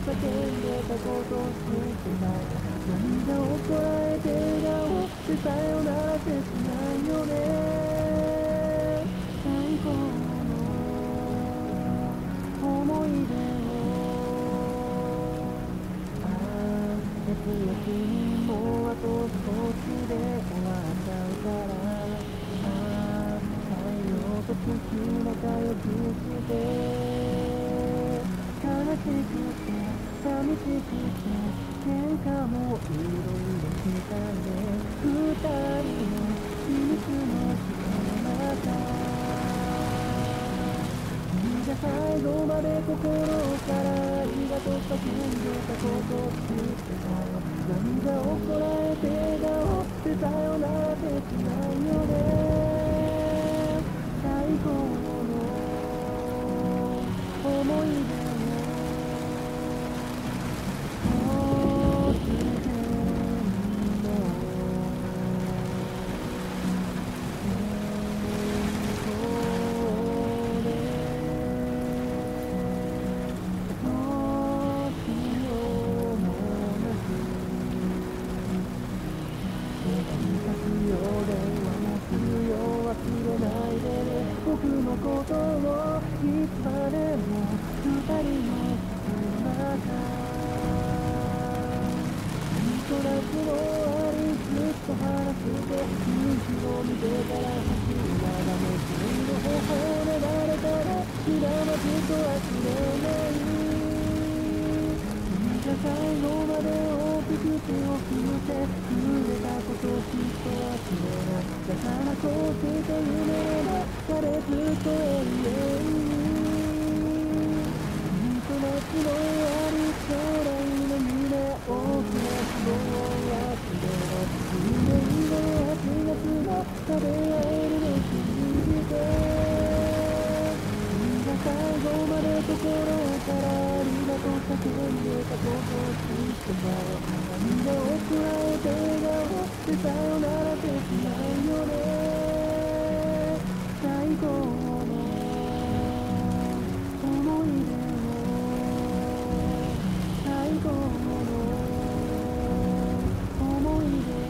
叫んでたことを知ってない涙をこらえて笑顔でさよなら切ないよね最高の思い出。をああ別々にもうあと少しで終わっちゃうからああ太陽と月仲良くして悲しくて寂しくて喧嘩もいろいろしてたんで二人の秘密の仕方じゃ最後まで心からありがとうと信じたこと知ってたよ涙をこらえて笑顔ってさよならできないよね最高の思い出手を振って触れたことをきっと忘れないだからこうして夢の中でずっと永遠になんとなくのある将来の夢大きな希望を忘れろ2年後の8月が食べ合えるの信最後まで心からありがとう叫んでたことを知ってたよ涙をこらえて笑顔でさよならできないよね最高の思い出を最高の思い出「